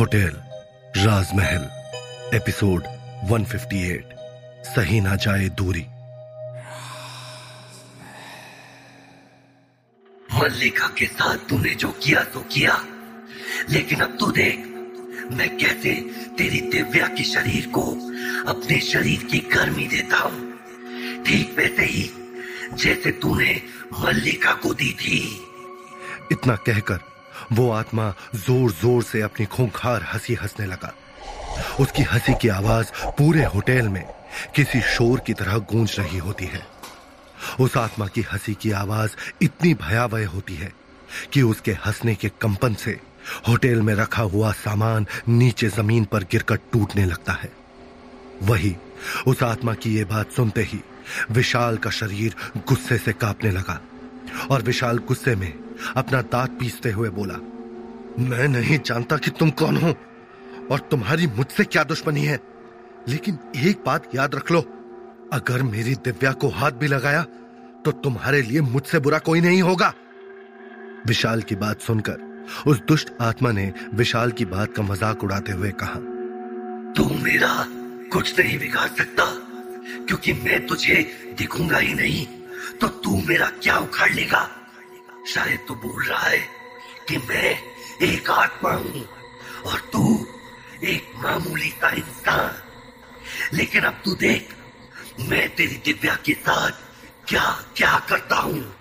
Hotel, राजमहल, episode 158 सही ना जाए दूरी। मल्लिका के साथ तूने जो किया तो किया। लेकिन अब तू देख, मैं कैसे तेरी दिव्या के शरीर को अपने शरीर की गर्मी देता हूँ। ठीक वैसे ही, जैसे तूने मल्लिका को दी थी। इतना कहकर वो आत्मा ज़ोर ज़ोर से अपनी खूंखार हँसी हंसने लगा। उसकी हँसी की आवाज़ पूरे होटल में किसी शोर की तरह गूंज रही होती है। उस आत्मा की हँसी की आवाज़ इतनी भयावह होती है कि उसके हंसने के कंपन से होटल में रखा हुआ सामान नीचे ज़मीन पर गिरकर टूटने लगता है। वही उस आत्मा की यह बात सुनते ही विशाल का शरीर गुस्से से कांपने लगा और विशाल गुस्से में अपना दांत पीसते हुए बोला, मैं नहीं जानता कि तुम कौन हो और तुम्हारी मुझसे क्या दुश्मनी है। लेकिन एक बात याद रख लो, अगर मेरी दिव्या को हाथ भी लगाया तो तुम्हारे लिए मुझसे बुरा कोई नहीं होगा विशाल की बात सुनकर उस दुष्ट आत्मा ने विशाल की बात का मज़ाक उड़ाते हुए कहा, तू मेरा कुछ नहीं बिगाड़ सकता, क्योंकि मैं तुझे दिखूँगा ही नहीं तो तू मेरा क्या उखाड़ लेगा? शायद तू बोल रहा है कि मैं एक आत्मा हूँ और तू एक मामूली का इंसान। लेकिन अब तू देख, मैं तेरी दिव्या के साथ क्या क्या करता हूँ?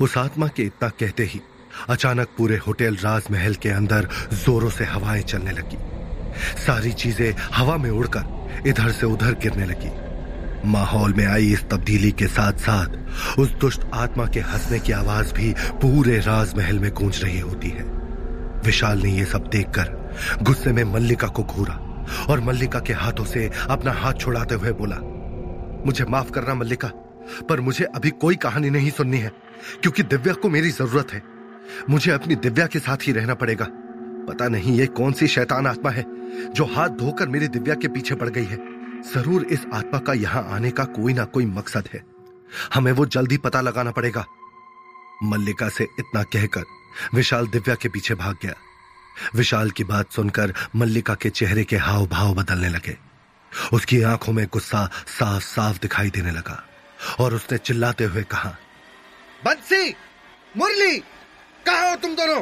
उस आत्मा के इतना कहते ही अचानक पूरे होटल राजमहल के अंदर जोरों से हवाएँ चलने लगी। सारी चीज़ें हवा में उड़कर इधर से उधर गिरने लगी। माहौल में आई इस तब्दीली के साथ साथ, उस दुष्ट आत्मा के हंसने की आवाज़ भी पूरे राजमहल में गूंज रही होती है। विशाल ने यह सब देखकर गुस्से में मल्लिका को घूरा और मल्लिका के हाथों से अपना हाथ छुड़ाते हुए बोला, मुझे माफ़ करना मल्लिका, पर मुझे अभी कोई कहानी नहीं सुननी है, क्योंकि दिव्या को मेरी ज़रूरत है। मुझे अपनी दिव्या के साथ ही रहना पड़ेगा। पता नहीं ये कौन सी शैतान आत्मा है जो हाथ धोकर मेरी दिव्या के पीछे पड़ गई है। ज़रूर इस आत्मा का यहाँ आने का कोई ना कोई मकसद है। हमें वो जल्दी पता लगाना पड़ेगा। मल्लिका से इतना कहकर विशाल दिव्या के पीछे भाग गया। विशाल की बात सुनकर मल्लिका के चेहरे के हाव भाव बदलने लगे। उसकी आँखों में गुस्सा साफ़ साफ़ दिखाई देने लगा और उसने चिल्लाते हुए कहा, बंसी, मुरली, कहा हो तुम दोनों?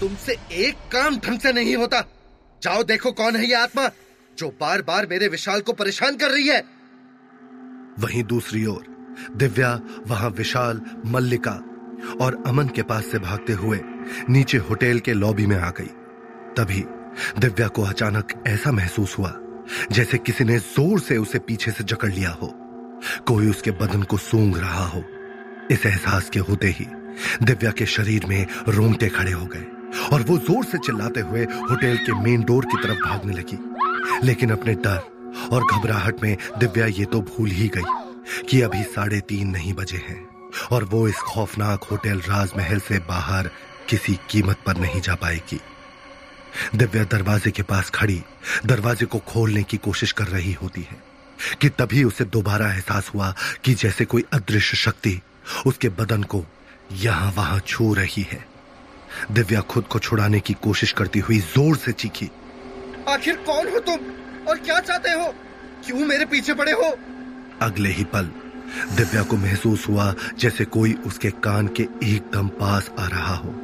तुमसे एक काम ढंग से नहीं होता। जाओ देखो कौन है ये आत्मा। जो बार बार मेरे विशाल को परेशान कर रही है। वहीं दूसरी ओर, दिव्या, वहाँ विशाल, मल्लिका और अमन के पास से भागते हुए नीचे होटल के लॉबी में आ गई। तभी दिव्या को अचानक ऐसा महसूस हुआ, जैसे किसी ने ज़ोर से उसे पीछे से जकड़ लिया हो। कोई उसके बदन को सूंघ रहा हो। इस एहसास के होते ही दिव्या के शरीर में रोंगटे खड़े हो गए और वो ज़ोर से चिल्लाते हुए होटल के मेन डोर की तरफ़ भागने लगी। लेकिन अपने डर और घबराहट में दिव्या ये तो भूल ही गई कि अभी साढ़े तीन नहीं बजे हैं और वो इस खौफनाक होटल राजमहल से बाहर किसी कीमत पर नहीं जा पाएगी। दिव्या दरवाजे के पास खड़ी, दरवाजे को खोलने की कोशिश कर रही होती है कि तभी उसे दोबारा एहसास हुआ कि जैसे कोई अदृश्य शक्ति उसके बदन को यहाँ वहाँ छू रही है। दिव्या खुद को छुड़ाने की कोशिश करती हुई ज़ोर से चीखी। आखिर कौन हो तुम? और क्या चाहते हो? क्यों मेरे पीछे पड़े हो? अगले ही पल, दिव्या को महसूस हुआ जैसे कोई उसके कान के एकदम पास आ रहा हो।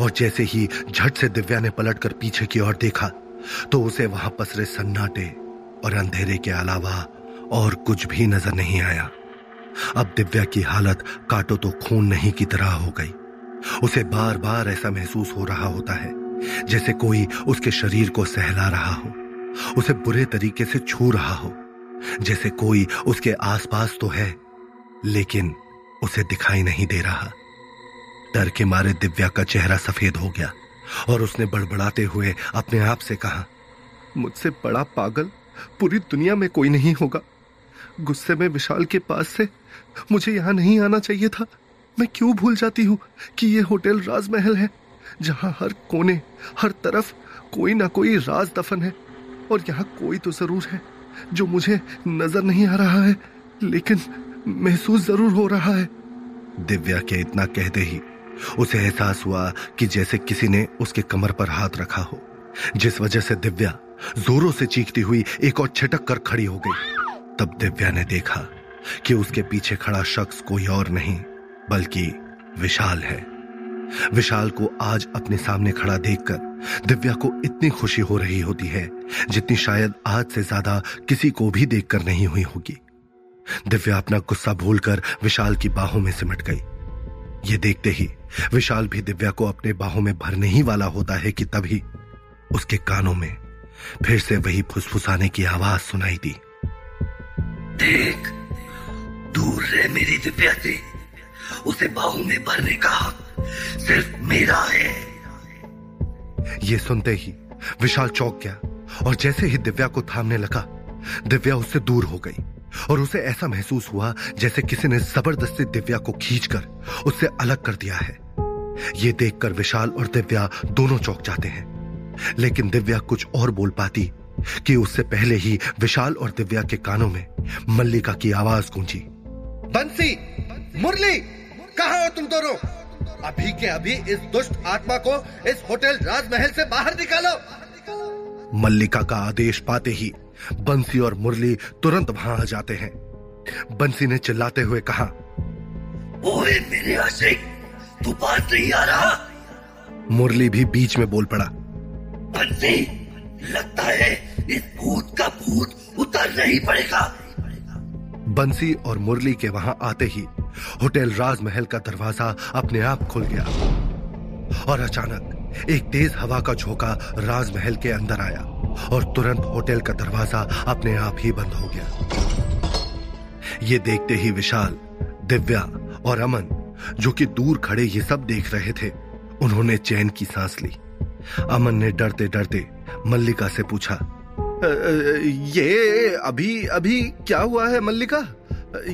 और जैसे ही झट से दिव्या ने पलटकर पीछे की ओर देखा तो उसे वहाँ पसरे सन्नाटे और अंधेरे के अलावा और कुछ भी नज़र नहीं आया। अब दिव्या की हालत काटो तो खून नहीं की तरह हो गई। उसे बार बार ऐसा महसूस हो रहा होता है जैसे कोई उसके शरीर को सहला रहा हो, उसे बुरे तरीके से छू रहा हो, जैसे कोई उसके आसपास तो है, लेकिन उसे दिखाई नहीं दे रहा। डर के मारे दिव्या का चेहरा सफ़ेद हो गया, और उसने बड़बड़ाते हुए अपने आप से कहा, मुझसे बड़ा पागल, पूरी दुनिया में कोई नहीं होगा। गुस्से में विशाल के पास से मुझे यहाँ नहीं आना चाहिए था। मैं क्यों भूल जाती हूँ कि ये होटल राजमहल है? जहाँ हर कोने, हर तरफ़ कोई ना कोई राज दफन है। और यहाँ कोई तो ज़रूर है जो मुझे नज़र नहीं आ रहा है, लेकिन महसूस ज़रूर हो रहा है। दिव्या के इतना कहते ही उसे एहसास हुआ कि जैसे किसी ने उसके कमर पर हाथ रखा हो, जिस वजह से दिव्या जोरों से चीखती हुई एक और छिटक कर खड़ी हो गई। तब दिव्या ने देखा कि उसके पीछे खड़ा शख्स कोई और नहीं, बल्कि विशाल है। विशाल को आज अपने सामने खड़ा देखकर दिव्या को इतनी खुशी हो रही होती है, जितनी शायद आज से ज़्यादा किसी को भी देखकर नहीं हुई होगी। दिव्या अपना गुस्सा भूलकर विशाल की बाहों में सिमट गई। ये देखते ही विशाल भी दिव्या को अपने बाहों में भरने ही वाला होता है कि तभी उसके कानों में फिर से वही फुसफुसाने की आवाज़ सुनाई दी। देख, दूर रहे मेरी दिव्या से। उसे बाहों में भरने का सिर्फ़ मेरा है। ये सुनते ही विशाल चौक गया और जैसे ही दिव्या को थामने लगा, दिव्या उससे दूर हो गई और उसे ऐसा महसूस हुआ जैसे किसी ने ज़बरदस्ती दिव्या को खींचकर उससे अलग कर दिया है। ये देखकर विशाल और दिव्या दोनों चौक जाते हैं। लेकिन दिव्या कुछ और बोल पाती कि उससे पहले ही विशाल और दिव्या के कानों में मल्लिका की आवाज़ गूंजी, बंसी, मुरली, कहा हो तुम दोनों? अभी के अभी इस दुष्ट आत्मा को इस होटल राजमहल से बाहर निकालो। मल्लिका का आदेश पाते ही बंसी और मुरली तुरंत वहाँ आ जाते हैं। बंसी ने चिल्लाते हुए कहा ओए मेरे आशिक तू पास नहीं आ रहा? मुरली भी बीच में बोल पड़ा बंसी लगता है इस भूत का भूत उतर नहीं पड़ेगा। बंसी और मुरली के वहाँ आते ही होटल राजमहल का दरवाज़ा अपने आप खुल गया। और अचानक एक तेज हवा का झोंका राजमहल के अंदर आया और तुरंत होटल का दरवाज़ा अपने आप ही बंद हो गया। ये देखते ही विशाल, दिव्या और अमन, जो कि दूर खड़े ये सब देख रहे थे, उन्होंने चैन की सांस ली। अमन ने डरते डरते मल्लिका से पूछा ये अभी अभी क्या हुआ है मल्लिका?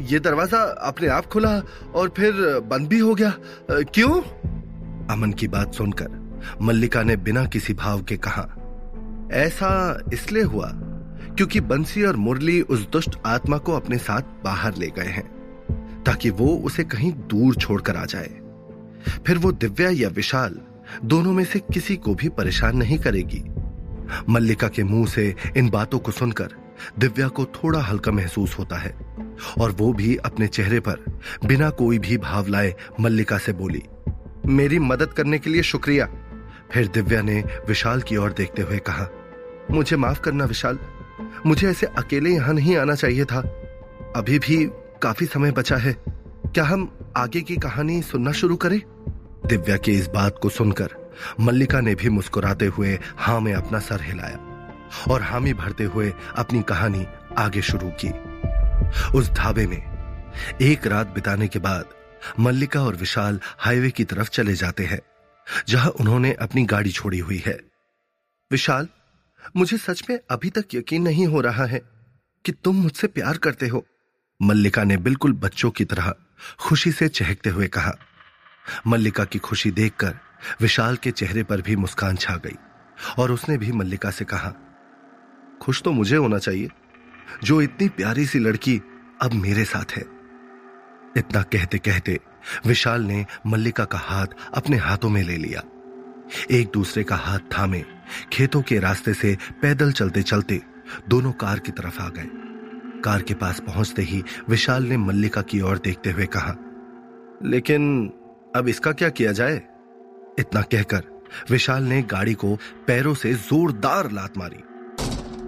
ये दरवाज़ा अपने आप खुला और फिर बंद भी हो गया। क्यों? अमन की बात सुनकर मल्लिका ने बिना किसी भाव के कहा, ऐसा इसलिए हुआ क्योंकि बंसी और मुरली उस दुष्ट आत्मा को अपने साथ बाहर ले गए हैं, ताकि वो उसे कहीं दूर छोड़कर आ जाए। फिर वो दिव्या या विशाल दोनों में से किसी को भी परेशान नहीं करेगी। मल्लिका के मुँह से इन बातों को सुनकर दिव्या को थोड़ा हल्का महसूस होता है और वो भी अपने चेहरे पर बिना कोई भी भाव लाए मल्लिका से बोली, मेरी मदद करने के लिए शुक्रिया। फिर दिव्या ने विशाल की ओर देखते हुए कहा, मुझे माफ़ करना विशाल, मुझे ऐसे अकेले यहाँ नहीं आना चाहिए था। अभी भी काफ़ी समय बचा है, क्या हम आगे की कहानी सुनना शुरू करें? दिव्या की इस बात को सुनकर मल्लिका ने भी मुस्कुराते हुए हाँ में अपना सर हिलाया और हामी भरते हुए अपनी कहानी आगे शुरू की। उस ढाबे में एक रात बिताने के बाद मल्लिका और विशाल हाईवे की तरफ़ चले जाते हैं, जहाँ उन्होंने अपनी गाड़ी छोड़ी हुई है। विशाल, मुझे सच में अभी तक यकीन नहीं हो रहा है कि तुम मुझसे प्यार करते हो। मल्लिका ने बिल्कुल बच्चों की तरह खुशी से चहकते हुए कहा। मल्लिका की खुशी देखकर विशाल के चेहरे पर भी मुस्कान छा गई और उसने भी मल्लिका से कहा, खुश तो मुझे होना चाहिए, जो इतनी प्यारी सी लड़की अब मेरे साथ है। इतना कहते कहते विशाल ने मल्लिका का हाथ अपने हाथों में ले लिया। एक दूसरे का हाथ थामे, खेतों के रास्ते से पैदल चलते चलते दोनों कार की तरफ़ आ गए। कार के पास पहुँचते ही विशाल ने मल्लिका की ओर देखते हुए कहा, लेकिन अब इसका क्या किया जाए? इतना कहकर विशाल ने गाड़ी को पैरों से जोरदार लात मारी।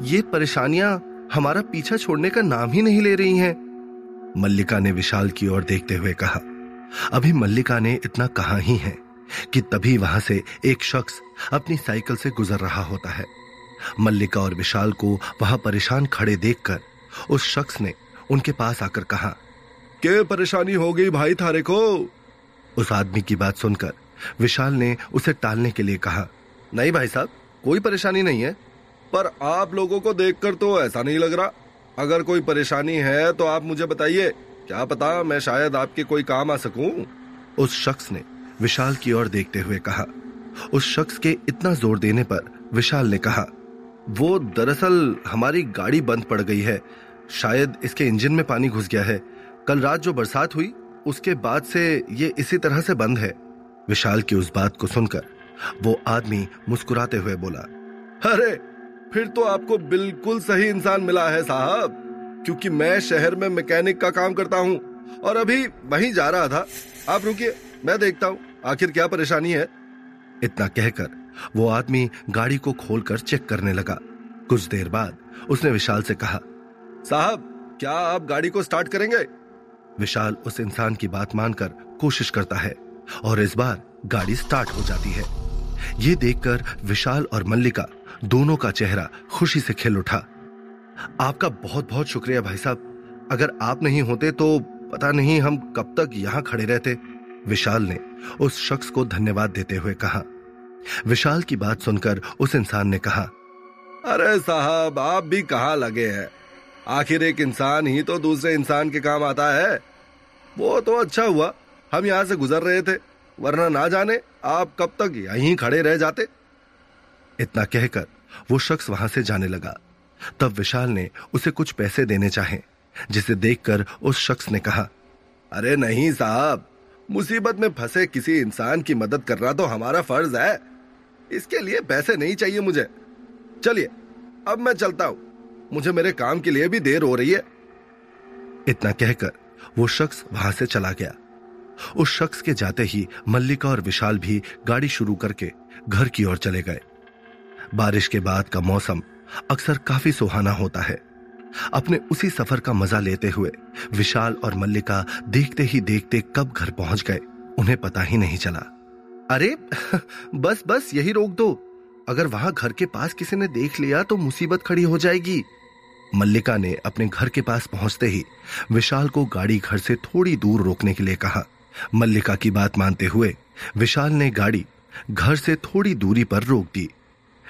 ये परेशानियाँ हमारा पीछा छोड़ने का नाम ही नहीं ले रही हैं। मल्लिका ने विशाल की ओर देखते हुए कहा अभी मल्लिका ने इतना कहा ही है कि तभी वहाँ से एक शख्स अपनी साइकिल से गुजर रहा होता है। मल्लिका और विशाल को वहाँ परेशान खड़े देखकर उस शख्स ने उनके पास आकर कहा के परेशानी हो गई भाई थारे को? उस आदमी की बात सुनकर विशाल ने उसे टालने के लिए कहा। नहीं भाई साहब, कोई परेशानी नहीं है, पर आप लोगों को देखकर तो ऐसा नहीं लग रहा। अगर कोई परेशानी है तो आप मुझे बताइए, क्या पता मैं शायद आपके कोई काम आ सकूँ? उस शख्स ने विशाल की ओर देखते हुए कहा। उस शख्स के इतना ज़ोर देने पर विशाल ने कहा, वो दरअसल हमारी गाड़ी बंद पड़ गई है। शायद इसके इंजन में पानी घुस गया है। कल रात जो बरसात हुई, उसके बाद से ये इसी तरह से बंद है। विशाल की उस बात को सुनकर वो आदमी मुस्कुराते हुए बोला, अरे, फिर तो आपको बिल्कुल सही इंसान मिला है साहब, क्योंकि मैं शहर में मैकेनिक का काम करता हूँ और अभी वहीं जा रहा था। आप रुकिए, मैं देखता हूँ, आखिर क्या परेशानी है? इतना कहकर वो आदमी गाड़ी को खोलकर चेक करने लगा। कुछ देर बाद उसने विशाल से कहा, साहब, क्या आप गाड़ी को स्टार्ट करेंगे? विशाल उस इंसान की बात मानकर कोशिश करता है। और इस बार गाड़ी स्टार्ट हो जाती है। ये देखकर विशाल और मल्लिका दोनों का चेहरा खुशी से खिल उठा। आपका बहुत बहुत शुक्रिया भाई साहब। अगर आप नहीं होते तो पता नहीं हम कब तक यहाँ खड़े रहते, विशाल ने उस शख्स को धन्यवाद देते हुए कहा। विशाल की बात सुनकर उस इंसान ने कहा, अरे साहब, आप भी कहा लगे हैं? आखिर एक इंसान ही तो दूसरे इंसान के काम आता है। वो तो अच्छा हुआ हम यहाँ से गुजर रहे थे, वरना ना जाने आप कब तक यहीं खड़े रह जाते। इतना कहकर वो शख्स वहाँ से जाने लगा। तब विशाल ने उसे कुछ पैसे देने चाहे, जिसे देखकर उस शख्स ने कहा, अरे नहीं साहब, मुसीबत में फंसे किसी इंसान की मदद करना तो हमारा फ़र्ज़ है। इसके लिए पैसे नहीं चाहिए मुझे। चलिए, अब मैं चलता हूँ। मुझे मेरे काम के लिए भी देर हो रही है। इतना कहकर वो शख्स वहाँ से चला गया। उस शख्स के जाते ही मल्लिका और विशाल भी गाड़ी शुरू करके घर की ओर चले गए। बारिश के बाद का मौसम अक्सर काफ़ी सुहाना होता है। अपने उसी सफ़र का मज़ा लेते हुए विशाल और मल्लिका देखते ही देखते कब घर पहुँच गए, उन्हें पता ही नहीं चला। अरे, बस बस, यही रोक दो। अगर वहाँ घर के पास किसी ने देख लिया तो मुसीबत खड़ी हो जाएगी। मल्लिका ने अपने घर के पास पहुँचते ही विशाल को गाड़ी घर से थोड़ी दूर रोकने के लिए कहा। मल्लिका की बात मानते हुए विशाल ने गाड़ी घर से थोड़ी दूरी पर रोक दी।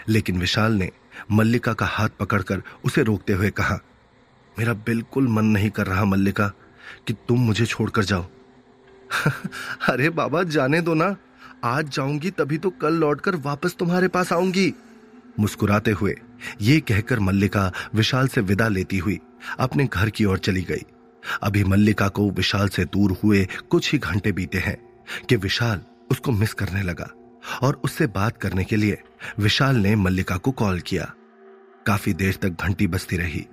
लेकिन विशाल ने मल्लिका का हाथ पकड़कर उसे रोकते हुए कहा, मेरा बिल्कुल मन नहीं कर रहा मल्लिका कि तुम मुझे छोड़कर जाओ। अरे बाबा, जाने दो ना। आज जाऊँगी तभी तो कल लौटकर वापस तुम्हारे पास आऊँगी। मुस्कुराते हुए ये कहकर मल्लिका विशाल से विदा लेती हुई अपने घर की ओर चली गई। अभी मल्लिका को विशाल से दूर हुए कुछ ही घंटे बीते हैं कि विशाल उसको मिस करने लगा और उससे बात करने के लिए विशाल ने मल्लिका को कॉल किया। काफ़ी देर तक घंटी बजती रही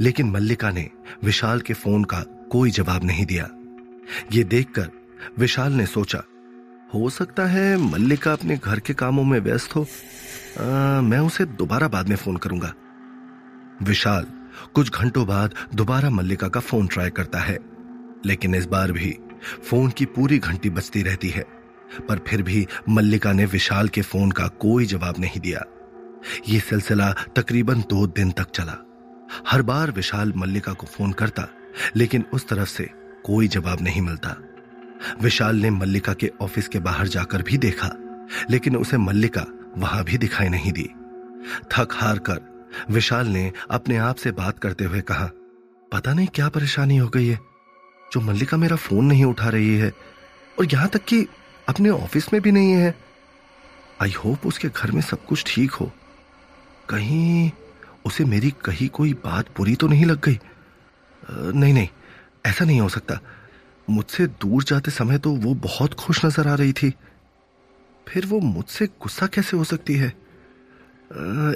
लेकिन मल्लिका ने विशाल के फ़ोन का कोई जवाब नहीं दिया। ये देखकर विशाल ने सोचा हो सकता है मल्लिका अपने घर के कामों में व्यस्त हो। आ, मैं उसे दोबारा बाद में फ़ोन करूँगा। विशाल कुछ घंटों बाद दोबारा मल्लिका का फ़ोन ट्राई करता है। लेकिन इस बार भी फ़ोन की पूरी घंटी बजती रहती है। पर फिर भी मल्लिका ने विशाल के फ़ोन का कोई जवाब नहीं दिया। यह सिलसिला तकरीबन दो दिन तक चला। हर बार विशाल मल्लिका को फ़ोन करता, लेकिन उस तरफ़ से कोई जवाब नहीं मिलता। विशाल ने मल्लिका के ऑफ़िस के बाहर जाकर भी देखा, लेकिन उसे मल्लिका वहाँ भी दिखाई नहीं दी। थक हार कर विशाल ने अपने आप से बात करते हुए कहा, पता नहीं क्या परेशानी हो गई है। जो मल्लिका मेरा फ़ोन नहीं उठा रही है और यहाँ तक कि अपने ऑफ़िस में भी नहीं है। आई होप उसके घर में सब कुछ ठीक हो। कहीं उसे मेरी कही कोई बात बुरी तो नहीं लग गई? नहीं नहीं, ऐसा नहीं हो सकता। मुझसे दूर जाते समय तो वो बहुत खुश नज़र आ रही थी। फिर वो मुझसे गुस्सा कैसे हो सकती है?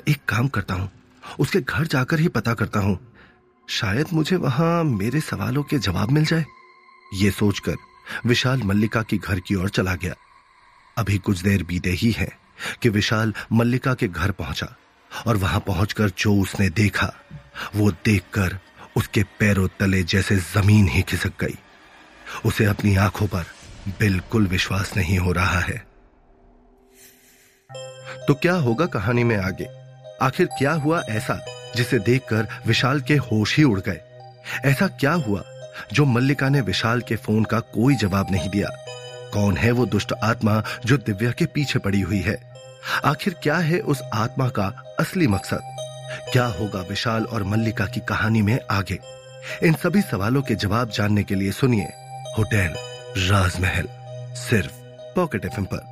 एक काम करता हूँ। उसके घर जाकर ही पता करता हूँ। शायद मुझे वहाँ मेरे सवालों के जवाब मिल जाए। ये सोचकर विशाल मल्लिका की घर की ओर चला गया। अभी कुछ देर बीते ही है कि विशाल मल्लिका के घर पहुँचा और वहाँ पहुंचकर जो उसने देखा, वो देखकर उसके पैरों तले जैसे ज़मीन ही खिसक गई। उसे अपनी आँखों पर बिल्कुल विश्वास नहीं हो रहा है। तो क्या होगा कहानी में आगे? आखिर क्या हुआ ऐसा जिसे देखकर विशाल के होश ही उड़ गए? ऐसा क्या हुआ जो मल्लिका ने विशाल के फ़ोन का कोई जवाब नहीं दिया? कौन है वो दुष्ट आत्मा जो दिव्या के पीछे पड़ी हुई है? आखिर क्या है उस आत्मा का असली मकसद? क्या होगा विशाल और मल्लिका की कहानी में आगे? इन सभी सवालों के जवाब जानने के लिए सुनिए होटल राजमहल, सिर्फ़ पॉकेट एफ़ पर।